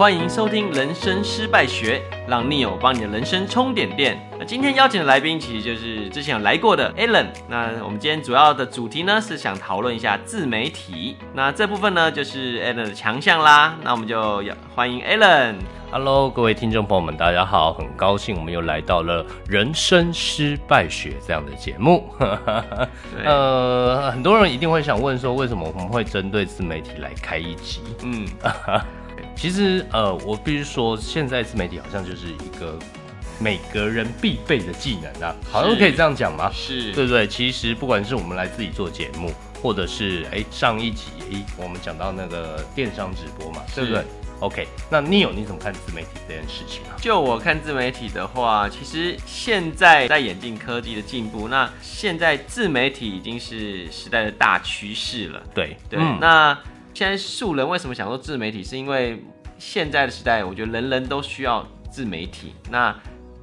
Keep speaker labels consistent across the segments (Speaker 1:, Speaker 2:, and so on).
Speaker 1: 欢迎收听《人生失败学》，让 Neo 帮你的人生充点电。那今天邀请的来宾其实就是之前有来过的 Alan。那我们今天主要的主题呢是想讨论一下自媒体。那这部分呢就是 Alan 的强项啦。那我们就要欢迎 Alan。
Speaker 2: Hello，各位听众朋友们，大家好，很高兴我们又来到了《人生失败学》这样的节目。呃，很多人一定会想问说，为什么我们会针对自媒体来开一集？嗯。其实，呃，我必须说，现在自媒体好像就是一个每个人必备的技能啊，好像可以这样讲吗？
Speaker 1: 是，
Speaker 2: 对不对？其实，不管是我们来自己做节目，或者是哎上一集我们讲到那个电商直播嘛，对不对？OK，那 Neo 你怎么看自媒体这件事情啊？
Speaker 1: 就我看自媒体的话，其实现在在演进科技的进步，那现在自媒体已经是时代的大趋势了。
Speaker 2: 对
Speaker 1: 对，嗯、那。现在素人为什么想做自媒体？是因为现在的时代，我觉得人人都需要自媒体。那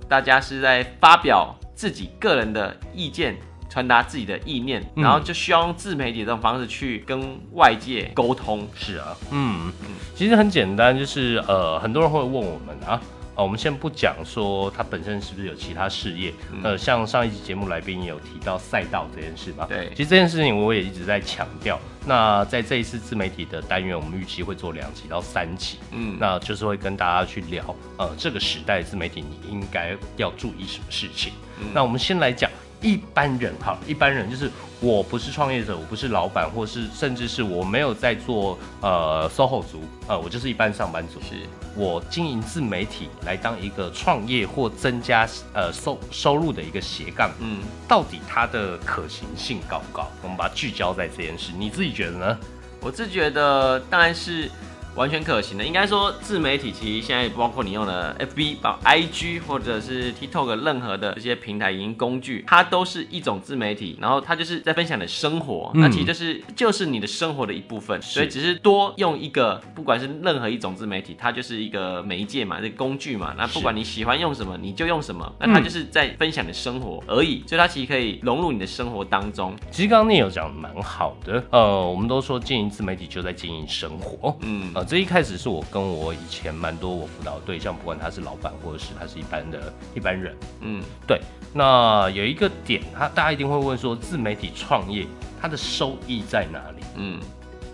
Speaker 1: 大家是在发表自己个人的意见，传达自己的意念，然后就需要用自媒体这种方式去跟外界沟通。
Speaker 2: 是啊，嗯嗯，其实很简单，就是呃，很多人会问我们啊。哦，我们先不讲说他本身是不是有其他事业，嗯、呃，像上一集节目来宾也有提到赛道这件事嘛。
Speaker 1: 对，
Speaker 2: 其实这件事情我也一直在强调。那在这一次自媒体的单元，我们预期会做两集到三集，嗯，那就是会跟大家去聊，呃，这个时代自媒体你应该要注意什么事情。嗯、那我们先来讲。一般人哈，一般人就是我不是创业者，我不是老板，或是甚至是我没有在做呃 SOHO 族，呃，我就是一般上班族。是，我经营自媒体来当一个创业或增加呃收收入的一个斜杠，嗯，到底它的可行性高不高？我们把它聚焦在这件事，你自己觉得呢？
Speaker 1: 我自觉得当然是。完全可行的，应该说自媒体其实现在包括你用的 FB、把 IG 或者是 TikTok 任何的这些平台、影音工具，它都是一种自媒体，然后它就是在分享你的生活，嗯、那其实就是就是你的生活的一部分，所以只是多用一个，不管是任何一种自媒体，它就是一个媒介嘛，这个工具嘛，那不管你喜欢用什么，你就用什么，那它就是在分享你的生活而已，所以它其实可以融入你的生活当中。
Speaker 2: 其实刚刚你有讲蛮好的，呃，我们都说经营自媒体就在经营生活，嗯，呃。这一开始是我跟我以前蛮多我辅导的对象，不管他是老板或者是他是一般的一般人，嗯，对。那有一个点，他大家一定会问说，自媒体创业它的收益在哪里？嗯，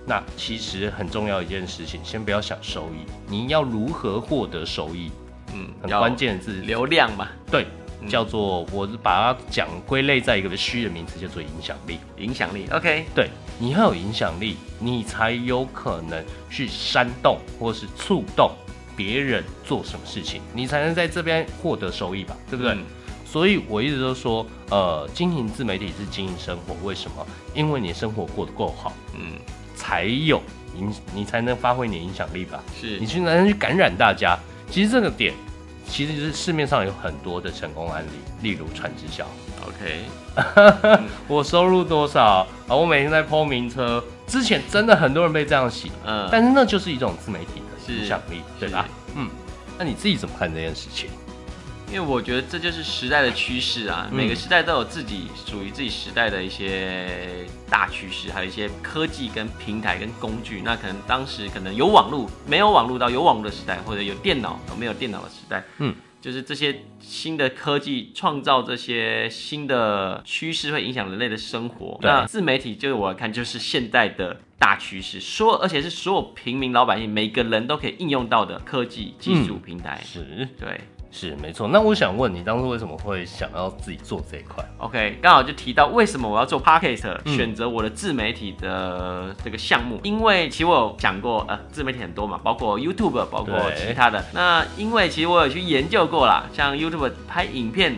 Speaker 2: 那其实很重要一件事情，先不要想收益，你要如何获得收益？嗯，很关键的是
Speaker 1: 流量嘛，
Speaker 2: 对。叫做，我把它讲归类在一个虚的名词，叫做影响力。
Speaker 1: 影响力，OK，
Speaker 2: 对，你要有影响力，你才有可能去煽动或是触动别人做什么事情，你才能在这边获得收益吧，对不对？嗯、所以我一直都说，呃，经营自媒体是经营生活，为什么？因为你生活过得够好，嗯，才有影，你才能发挥你的影响力吧？是，你去才能去感染大家。其实这个点。其实就是市面上有很多的成功案例，例如传直销。
Speaker 1: OK，
Speaker 2: 我收入多少啊？我每天在 po 名车，之前真的很多人被这样洗，嗯，但是那就是一种自媒体的影响力，对吧？嗯，那你自己怎么看这件事情？
Speaker 1: 因为我觉得这就是时代的趋势啊，每个时代都有自己属于自己时代的一些大趋势，还有一些科技跟平台跟工具。那可能当时可能有网络，没有网络到有网络的时代，或者有电脑，没有电脑的时代，嗯，就是这些新的科技创造这些新的趋势，会影响人类的生活。那自媒体就是我来看，就是现在的大趋势，说而且是所有平民老百姓每个人都可以应用到的科技技术平台，
Speaker 2: 是
Speaker 1: 对。
Speaker 2: 是没错，那我想问你，当初为什么会想要自己做这一块
Speaker 1: ？OK，刚好就提到为什么我要做 Pocket，选择我的自媒体的这个项目，嗯、因为其实我有讲过，呃，自媒体很多嘛，包括 YouTube，包括其他的。那因为其实我有去研究过啦，像 YouTube 拍影片，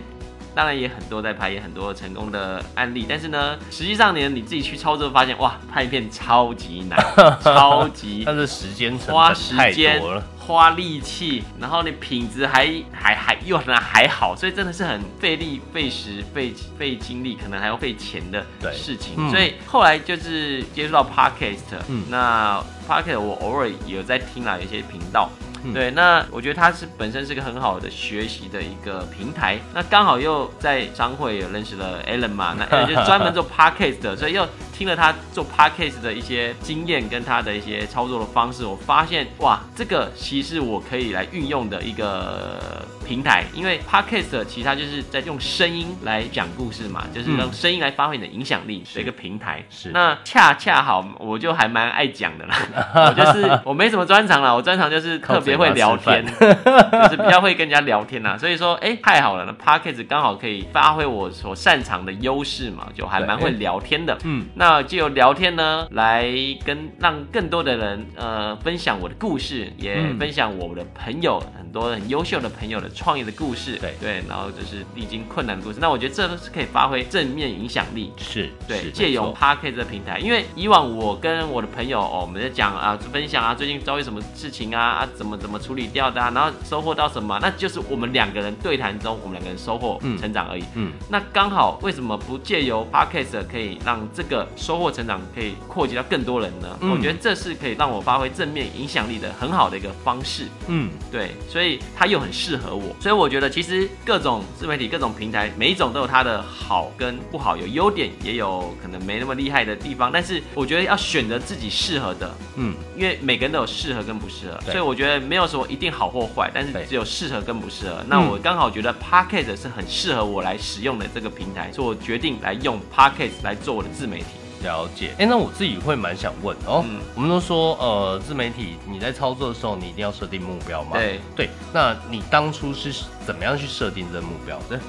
Speaker 1: 当然也很多在拍，也很多成功的案例，但是呢，实际上呢，你自己去操作发现，哇，拍片超级难，超级，
Speaker 2: 但是时间
Speaker 1: 花时间花力气，然后你品质还还还又可能还好，所以真的是很费力、费时、费费精力，可能还要费钱的事情。嗯、所以后来就是接触到 Podcast，嗯，那 Podcast 我偶尔有在听啦，有些频道，对，那我觉得它是本身是个很好的学习的一个平台。那刚好又在商会也认识了 Alan 嘛，那就专门做 Podcast 的，所以又听了他做 Podcast 的一些经验跟他的一些操作的方式，我发现哇，这个其实我可以来运用的一个平台，因为 Podcast 其实它就是在用声音来讲故事嘛，就是用声音来发挥你的影响力的一个平台。是，那恰恰好，我就还蛮爱讲的啦。我就是我没什么专长啦，我专长就是特别会聊天，就是比较会跟人家聊天啦。所以说，哎、欸，太好了，那 Podcast 刚好可以发挥我所擅长的优势嘛，就还蛮会聊天的。嗯，那借由聊天呢，来跟让更多的人呃分享我的故事，也分享我的朋友很多很优秀的朋友的创业的故事。对对，然后就是历经困难的故事。那我觉得这都是可以发挥正面影响力。是，对，借由 Podcast 的平台，因为以往我跟我的朋友哦，我们在讲啊，分享啊，最近遭遇什么事情啊啊，怎么怎么处理掉的啊，然后收获到什么，那就是我们两个人对谈中，我们两个人收获成长而已。嗯，嗯，那刚好为什么不借由 Podcast 可以让这个收获成长可以扩及到更多人呢？嗯，我觉得这是可以让我发挥正面影响力的很好的一个方式。嗯，对，所以它又很适合我，所以我觉得其实各种自媒体、各种平台，每一种都有它的好跟不好，有优点，也有可能没那么厉害的地方。但是我觉得要选择自己适合的，嗯，因为每个人都有适合跟不适合，所以我觉得没有什么一定好或坏，但是只有适合跟不适合。那我刚好觉得 Pocket 是很适合我来使用的这个平台，所以我决定来用 Pocket 来做我的自媒体。
Speaker 2: 了解，哎、欸，那我自己会蛮想问哦。嗯、我们都说，呃，自媒体你在操作的时候，你一定要设定目标嘛？对对。那你当初是怎么样去设定这个目标的？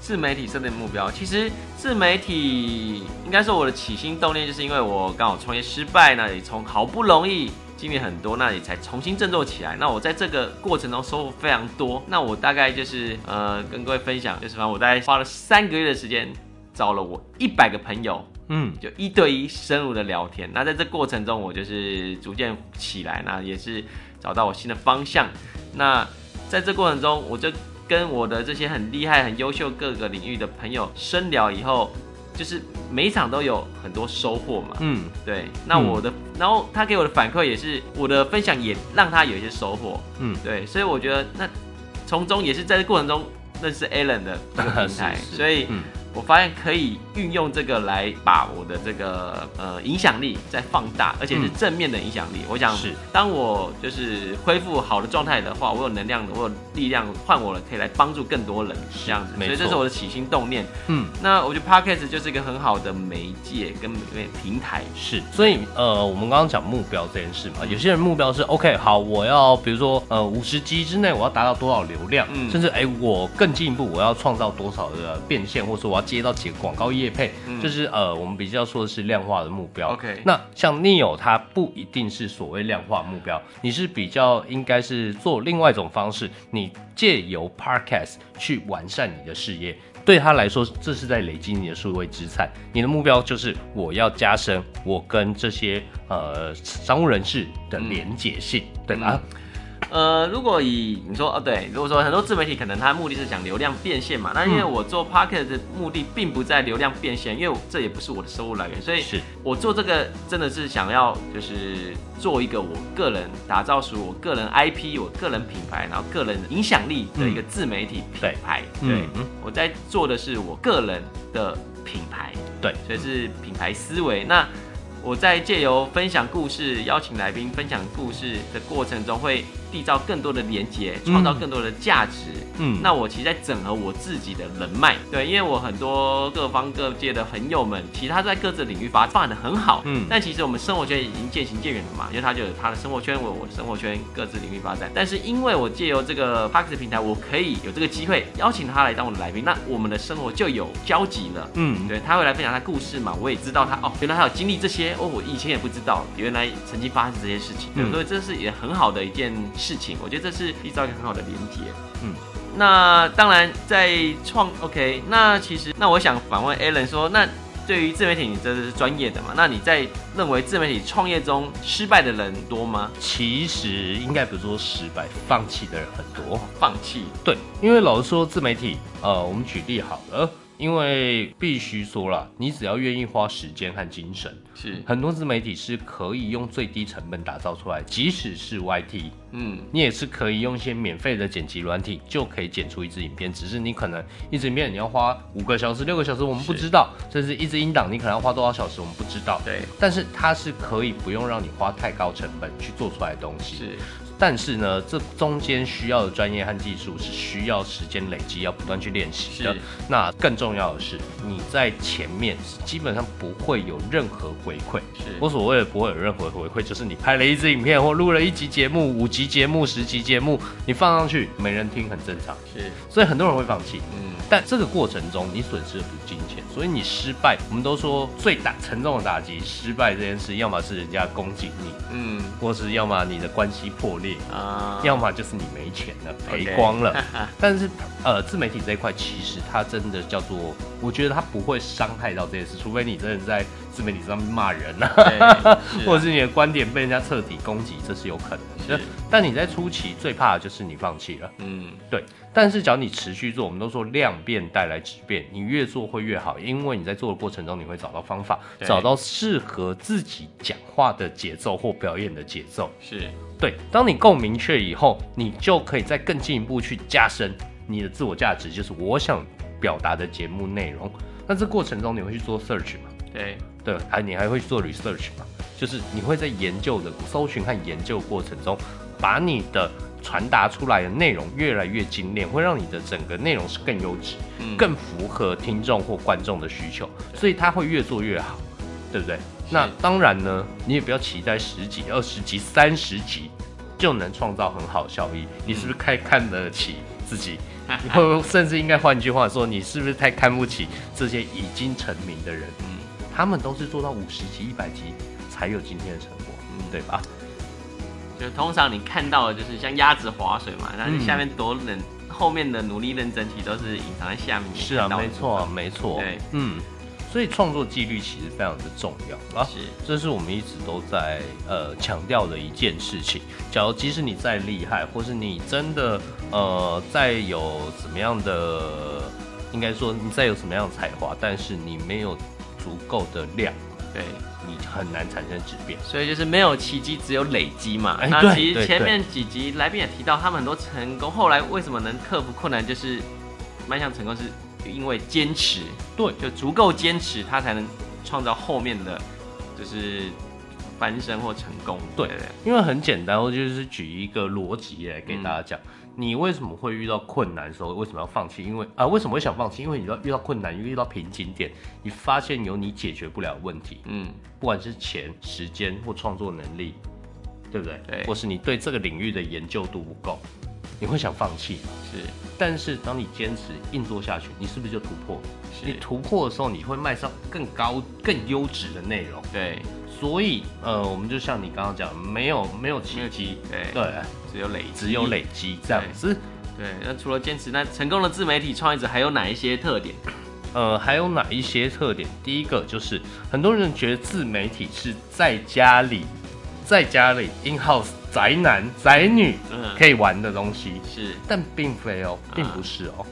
Speaker 1: 自媒体设定目标，其实自媒体应该说我的起心动念，就是因为我刚好创业失败，那也从好不容易经历很多，那也才重新振作起来。那我在这个过程中收获非常多。那我大概就是呃，跟各位分享，就是反正我大概花了三个月的时间，找了我一百个朋友。嗯，就一对一深入的聊天。那在这过程中，我就是逐渐起来，那也是找到我新的方向。那在这过程中，我就跟我的这些很厉害、很优秀各个领域的朋友深聊以后，就是每一场都有很多收获嘛。嗯，对。那我的，然后他给我的反馈也是，我的分享也让他有一些收获。嗯，对。所以我觉得，那从中也是在这过程中认识 Alan 的这个平台，是是所以。嗯我发现可以运用这个来把我的这个呃影响力再放大，而且是正面的影响力。嗯、我想，是当我就是恢复好的状态的话，我有能量，我有力量换我了，可以来帮助更多人这样子。所以这是我的起心动念。嗯，那我觉得 Podcast 就是一个很好的媒介跟平台。是，
Speaker 2: 所以呃，我们刚刚讲目标这件事嘛，有些人目标是 OK，好，我要比如说呃五十集之内我要达到多少流量，嗯、甚至哎、欸、我更进一步我要创造多少的变现，或者说我要接到几个广告业配，嗯、就是呃，我们比较说的是量化的目标。OK，那像 Neo 它不一定是所谓量化目标，你是比较应该是做另外一种方式，你借由 Podcast 去完善你的事业，对他来说，这是在累积你的数位资产。你的目标就是我要加深我跟这些呃商务人士的连结性，嗯、对吧？嗯
Speaker 1: 呃，如果以你说哦，对，如果说很多自媒体可能它的目的是讲流量变现嘛，那因为我做 Podcast 的目的并不在流量变现，因为这也不是我的收入来源，所以是我做这个真的是想要就是做一个我个人打造出我个人 IP、我个人品牌，然后个人影响力的一个自媒体品牌。嗯、对，嗯、我在做的是我个人的品牌，对，所以是品牌思维。那我在借由分享故事、邀请来宾分享故事的过程中，会缔造更多的连接，创造更多的价值。嗯，那我其实在整合我自己的人脉，对，因为我很多各方各界的朋友们，其实他在各自领域发发展的很好。嗯，但其实我们生活圈已经渐行渐远了嘛，因为他就有他的生活圈，我有我的生活圈，各自领域发展。但是因为我借由这个 p a r k s 平台，我可以有这个机会邀请他来当我的来宾，那我们的生活就有交集了。嗯，对，他会来分享他故事嘛，我也知道他哦，原来他有经历这些哦，我以前也不知道，原来曾经发生这些事情。对，所以这是也很好的一件。事情，我觉得这是缔造一个很好的连接。嗯，那当然在创 OK，那其实那我想反问 Alan 说，那对于自媒体，你这是专业的嘛？那你在认为自媒体创业中失败的人多吗？
Speaker 2: 其实应该不是说失败，放弃的人很多。
Speaker 1: 放弃？
Speaker 2: 对，因为老实说，自媒体，呃，我们举例好了。因为必须说了，你只要愿意花时间和精神，
Speaker 1: 是。
Speaker 2: 很多自媒体是可以用最低成本打造出来，即使是 YT，嗯，你也是可以用一些免费的剪辑软体就可以剪出一支影片，只是你可能一支影片你要花五个小时、六个小时，我们不知道，甚至一支音档你可能要花多少小时，我们不知道，
Speaker 1: 对，
Speaker 2: 但是它是可以不用让你花太高成本去做出来的东西，
Speaker 1: 是。
Speaker 2: 但是呢，这中间需要的专业和技术是需要时间累积，要不断去练习的。那更重要的是，你在前面基本上不会有任何回馈。
Speaker 1: 是
Speaker 2: 我所谓的不会有任何回馈，就是你拍了一支影片或录了一集节目、五集节目、十集节目，你放上去没人听，很正常。
Speaker 1: 是，
Speaker 2: 所以很多人会放弃。
Speaker 1: 嗯，
Speaker 2: 但这个过程中你损失的不是金钱，所以你失败，我们都说最大沉重的打击，失败这件事，要么是人家攻击你，嗯，或是要么你的关系破裂。啊，要么就是你没钱了，赔光了。但是，呃，自媒体这一块其实它真的叫做，我觉得它不会伤害到这件事，除非你真的在自媒体上面骂人啊，啊 或者是你的观点被人家彻底攻击，这是有可能的。但你在初期最怕的就是你放弃了，嗯，对。但是只要你持续做，我们都说量变带来质变，你越做会越好，因为你在做的过程中你会找到方法，找到适合自己讲话的节奏或表演的节奏，
Speaker 1: 是。
Speaker 2: 对，当你够明确以后，你就可以再更进一步去加深你的自我价值，就是我想表达的节目内容。那这过程中你会去做 search 吗？
Speaker 1: 对
Speaker 2: 对，还你还会去做 research 吗？就是你会在研究的搜寻和研究过程中，把你的传达出来的内容越来越精炼，会让你的整个内容是更优质，嗯，更符合听众或观众的需求，所以它会越做越好，对不对？那当然呢，你也不要期待十集、二十集、三十集就能创造很好效益。你是不是太看得起自己？或甚至应该换句话说，你是不是太看不起这些已经成名的人？嗯，他们都是做到五十集、一百集才有今天的成果，嗯，对吧？
Speaker 1: 就通常你看到的就是像鸭子划水嘛，然后你下面多冷、嗯、后面的努力认真，其实都是隐藏在下面。
Speaker 2: 是啊，没错，没错。对，嗯。所以创作纪律其实非常的重要啊，是，这是我们一直都在呃强调的一件事情。假如即使你再厉害，或是你真的呃再有怎么样的，应该说你再有什么样的才华，但是你没有足够的量，对，你很难产生质变。
Speaker 1: 所以就是没有奇迹，只有累积嘛。欸、那其实前面几集来宾也提到，他们很多成功，后来为什么能克服困难，就是迈向成功是。因为坚持，
Speaker 2: 对，
Speaker 1: 就足够坚持，他才能创造后面的，就是翻身或成功。
Speaker 2: 对，因为很简单，我就是举一个逻辑来给大家讲，嗯，你为什么会遇到困难的时候，为什么要放弃？因为啊，为什么会想放弃？因为你要遇到困难，遇到瓶颈点，你发现有你解决不了的问题，嗯，不管是钱、时间或创作能力，对不对？对，或是你对这个领域的研究度不够。你会想放弃，
Speaker 1: 是，
Speaker 2: 但是当你坚持硬做下去，你是不是就突破？你突破的时候，你会迈上更高、更优质的内容。
Speaker 1: 对，
Speaker 2: 所以呃，我们就像你刚刚讲，没有没有奇迹，
Speaker 1: 对
Speaker 2: 对，
Speaker 1: 只有累
Speaker 2: 只有累积这样子。
Speaker 1: 对，那除了坚持，那成功的自媒体创业者还有哪一些特点？
Speaker 2: 呃，还有哪一些特点？第一个就是很多人觉得自媒体是在家里，在家里 in house。宅男宅女可以玩的东西
Speaker 1: 是，
Speaker 2: 但并非哦，并不是哦。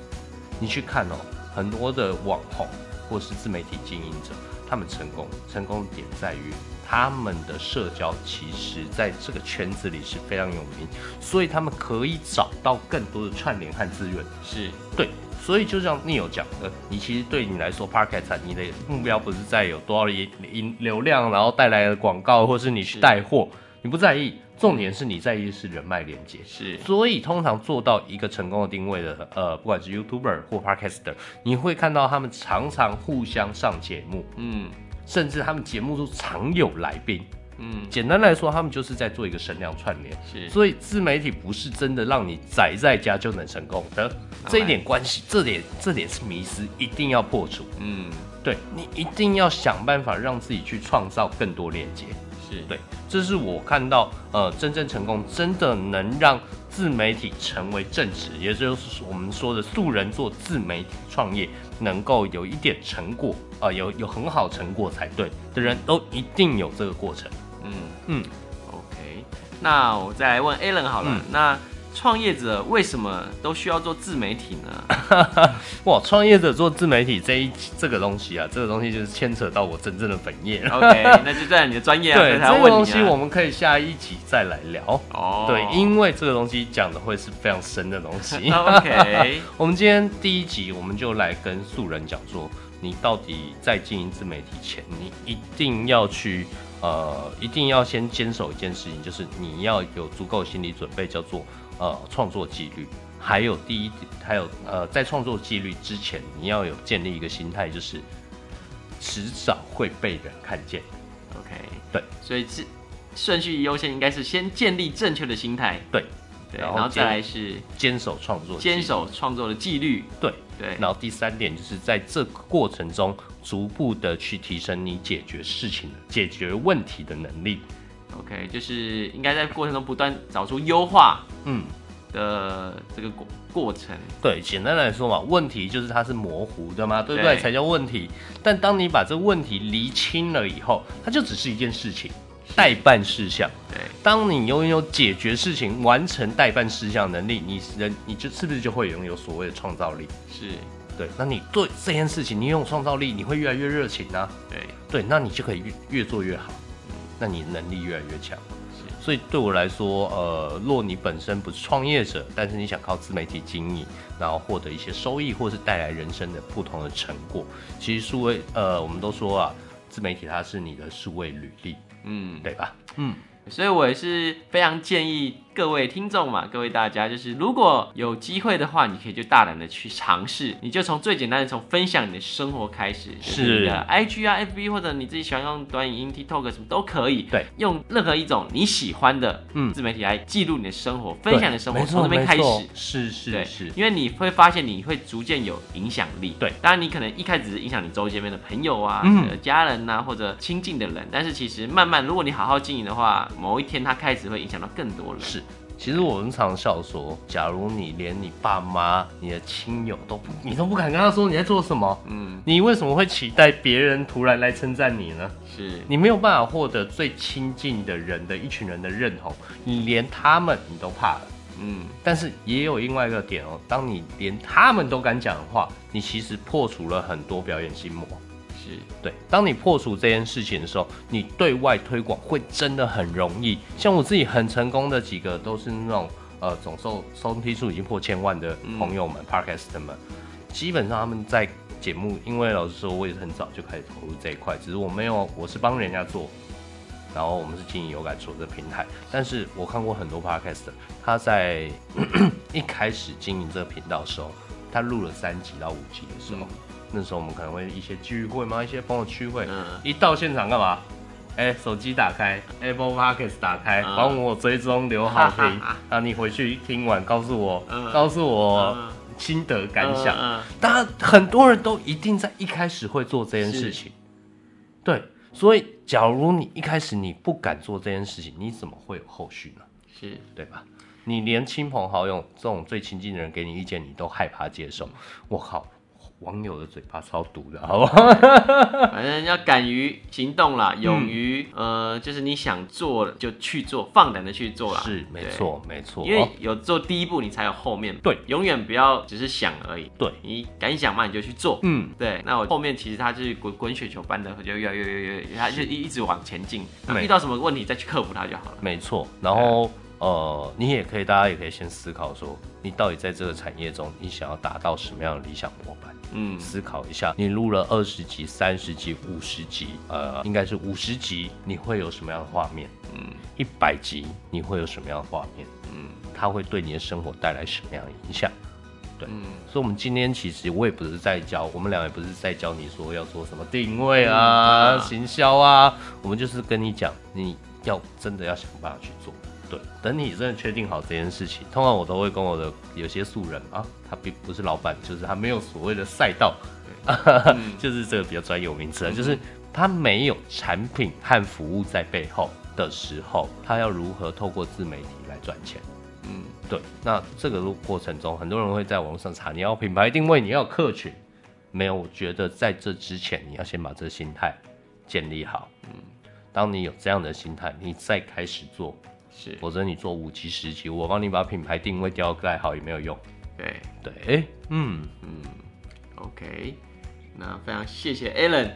Speaker 2: 你去看哦，很多的网红或是自媒体经营者，他们成功成功的点在于他们的社交，其实在这个圈子里是非常有名，所以他们可以找到更多的串联和资源。
Speaker 1: 是。
Speaker 2: 对，所以就像 Neil 讲的，你其实对你来说 parcast 你的目标不是在有多少引流量，然后带来的广告，或是你去带货，你不在意。重点是你在意的是人脉连接，
Speaker 1: 是，
Speaker 2: 所以通常做到一个成功的定位的，呃，不管是 YouTuber 或 Podcaster，你会看到他们常常互相上节目，嗯，甚至他们节目都常有来宾，嗯，简单来说，他们就是在做一个声量串联，
Speaker 1: 是，
Speaker 2: 所以自媒体不是真的让你宅在家就能成功的，这一点关系，这点这点是迷失，一定要破除，嗯，对，你一定要想办法让自己去创造更多链接。是。对，这是我看到呃，真正成功，真的能让自媒体成为正职，也就是我们说的素人做自媒体创业，能够有一点成果啊、呃，有有很好成果才对的人都一定有这个过程。
Speaker 1: 嗯嗯，OK，那我再来问 Alan 好了，嗯、那创业者为什么都需要做自媒体呢？
Speaker 2: 哇，创业者做自媒体这一这个东西啊，这个东西就是牵扯到我真正的本业。
Speaker 1: OK，那就在你的专业啊。
Speaker 2: 对，
Speaker 1: 啊、
Speaker 2: 这个东西我们可以下一集再来聊。
Speaker 1: 哦，
Speaker 2: 对，因为这个东西讲的会是非常深的东西。
Speaker 1: OK，
Speaker 2: 我们今天第一集我们就来跟素人讲说，你到底在经营自媒体前，你一定要去。呃，一定要先坚守一件事情，就是你要有足够心理准备，叫做呃创作纪律。还有第一，还有呃，在创作纪律之前，你要有建立一个心态，就是迟早会被人看见。
Speaker 1: OK，
Speaker 2: 对，
Speaker 1: 所以是顺序优先，应该是先建立正确的心态。
Speaker 2: 对，
Speaker 1: 对，然后再来是
Speaker 2: 坚守创作，
Speaker 1: 坚守创作的纪律。
Speaker 2: 对。
Speaker 1: 对，
Speaker 2: 然后第三点就是在这个过程中，逐步的去提升你解决事情、解决问题的能力。
Speaker 1: OK，就是应该在过程中不断找出优化，嗯的这个过过程。
Speaker 2: 对，简单来说嘛，问题就是它是模糊的嘛，对不对？对才叫问题。但当你把这个问题厘清了以后，它就只是一件事情。代办事项，
Speaker 1: 对，
Speaker 2: 当你拥有解决事情、完成代办事项能力，你人你就是不是就会拥有所谓的创造力？
Speaker 1: 是，
Speaker 2: 对。那你对这件事情，你拥有创造力，你会越来越热情啊。
Speaker 1: 对，
Speaker 2: 对，那你就可以越越做越好，那你能力越来越强。所以对我来说，呃，若你本身不是创业者，但是你想靠自媒体经营，然后获得一些收益，或是带来人生的不同的成果，其实数位，呃，我们都说啊，自媒体它是你的数位履历。嗯，对吧？嗯，
Speaker 1: 所以我也是非常建议。各位听众嘛，各位大家，就是如果有机会的话，你可以就大胆的去尝试，你就从最简单的从分享你的生活开始，是。的 IG 啊、FB 或者你自己喜欢用短影音、TikTok 什么都可以，
Speaker 2: 对，
Speaker 1: 用任何一种你喜欢的嗯。自媒体来记录你的生活，分享你的生活，从这边开始，
Speaker 2: 是是
Speaker 1: 对
Speaker 2: 是，
Speaker 1: 因为你会发现你会逐渐有影响力，
Speaker 2: 对，
Speaker 1: 当然你可能一开始只是影响你周边的朋友啊、嗯、家人呐、啊、或者亲近的人，但是其实慢慢如果你好好经营的话，某一天它开始会影响到更多人，
Speaker 2: 是。其实我们常笑说，假如你连你爸妈、你的亲友都不，你都不敢跟他说你在做什么，嗯，你为什么会期待别人突然来称赞你呢？
Speaker 1: 是
Speaker 2: 你没有办法获得最亲近的人的一群人的认同，你连他们你都怕了，嗯。但是也有另外一个点哦，当你连他们都敢讲的话，你其实破除了很多表演心魔。对，当你破除这件事情的时候，你对外推广会真的很容易。像我自己很成功的几个，都是那种呃总收收听数已经破千万的朋友们、嗯、Podcast 们，基本上他们在节目，因为老实说，我也是很早就开始投入这一块，只是我没有，我是帮人家做，然后我们是经营有感说的平台。但是我看过很多 Podcast，他在 一开始经营这个频道的时候，他录了三集到五集的时候。嗯那时候我们可能会一些聚会嘛，一些朋友聚会，嗯、一到现场干嘛？哎、欸，手机打开，Apple Podcast 打开，帮、嗯、我追踪留好评，然 后、啊、你回去听完告诉我，嗯、告诉我心得感想。当、嗯、然，很多人都一定在一开始会做这件事情，对，所以假如你一开始你不敢做这件事情，你怎么会有后续呢？
Speaker 1: 是。对
Speaker 2: 吧？你连亲朋好友这种最亲近的人给你意见，你都害怕接受，我靠！网友的嘴巴超毒的，好不好？
Speaker 1: 反正要敢于行动啦，勇于、嗯、呃，就是你想做就去做，放胆的去做啦。
Speaker 2: 是，没错，没错。
Speaker 1: 因为有做第一步，你才有后面。
Speaker 2: 对，
Speaker 1: 永远不要只是想而已。
Speaker 2: 对，
Speaker 1: 你敢想嘛，你就去做。嗯，对。那我后面其实它就是滚滚雪球般的，就越来越越越，它就一一直往前进。遇到什么问题再去克服它就好了。
Speaker 2: 没错。然后呃，你也可以，大家也可以先思考说，你到底在这个产业中，你想要达到什么样的理想模板？嗯，思考一下，你录了二十集、三十集、五十集，呃，应该是五十集，你会有什么样的画面？嗯，一百集你会有什么样的画面？嗯，它会对你的生活带来什么样的影响？对，嗯，所以，我们今天其实我也不是在教，我们俩也不是在教你说要做什么定位啊、嗯、行销啊，我们就是跟你讲，你要真的要想办法去做。对，等你真的确定好这件事情，通常我都会跟我的有些素人啊，他并不是老板，就是他没有所谓的赛道，嗯、就是这个比较专有名词，嗯、就是他没有产品和服务在背后的时候，他要如何透过自媒体来赚钱？嗯，对。那这个过程中，很多人会在网上查，你要品牌定位，你要客群，没有？我觉得在这之前，你要先把这个心态建立好。嗯，当你有这样的心态，你再开始做。是，否则你做五级、十级，我帮你把品牌定位调盖好也没有用。对对，嗯嗯
Speaker 1: ，OK。那非常谢谢 Alan，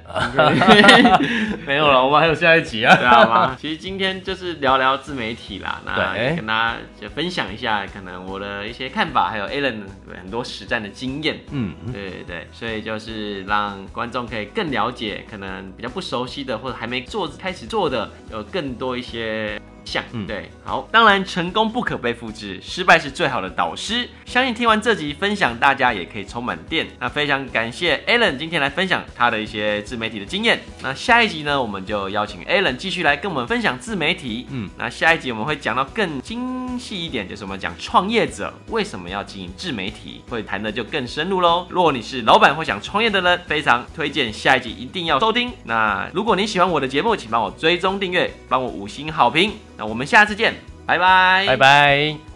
Speaker 2: 没有了，我们还有下一集啊，
Speaker 1: 知道吗？其实今天就是聊聊自媒体啦，那跟大家就分享一下可能我的一些看法，还有 Alan 很多实战的经验，嗯，对对对，所以就是让观众可以更了解，可能比较不熟悉的或者还没做开始做的，有更多一些。像嗯，对，好，当然成功不可被复制，失败是最好的导师。相信听完这集分享，大家也可以充满电。那非常感谢 Alan 今天来分享他的一些自媒体的经验。那下一集呢，我们就邀请 Alan 继续来跟我们分享自媒体。嗯，那下一集我们会讲到更精细一点，就是我们讲创业者为什么要经营自媒体，会谈的就更深入喽。如果你是老板或想创业的人，非常推荐下一集一定要收听。那如果你喜欢我的节目，请帮我追踪订阅，帮我五星好评。那我们下次见，拜拜，
Speaker 2: 拜拜。